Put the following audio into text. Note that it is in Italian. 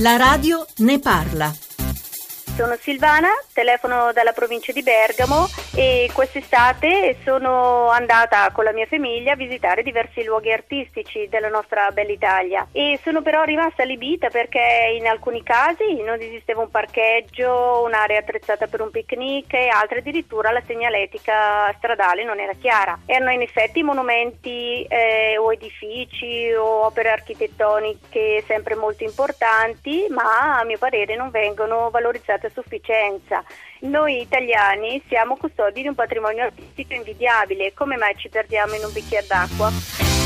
La radio ne parla. Sono Silvana, telefono dalla provincia di Bergamo e quest'estate sono andata con la mia famiglia a visitare diversi luoghi artistici della nostra bella Italia e sono però rimasta allibita perché in alcuni casi non esisteva un parcheggio, un'area attrezzata per un picnic e altre addirittura la segnaletica stradale non era chiara. Erano in effetti monumenti eh, edifici o opere architettoniche sempre molto importanti ma a mio parere non vengono valorizzate a sufficienza. Noi italiani siamo custodi di un patrimonio artistico invidiabile, come mai ci perdiamo in un bicchiere d'acqua?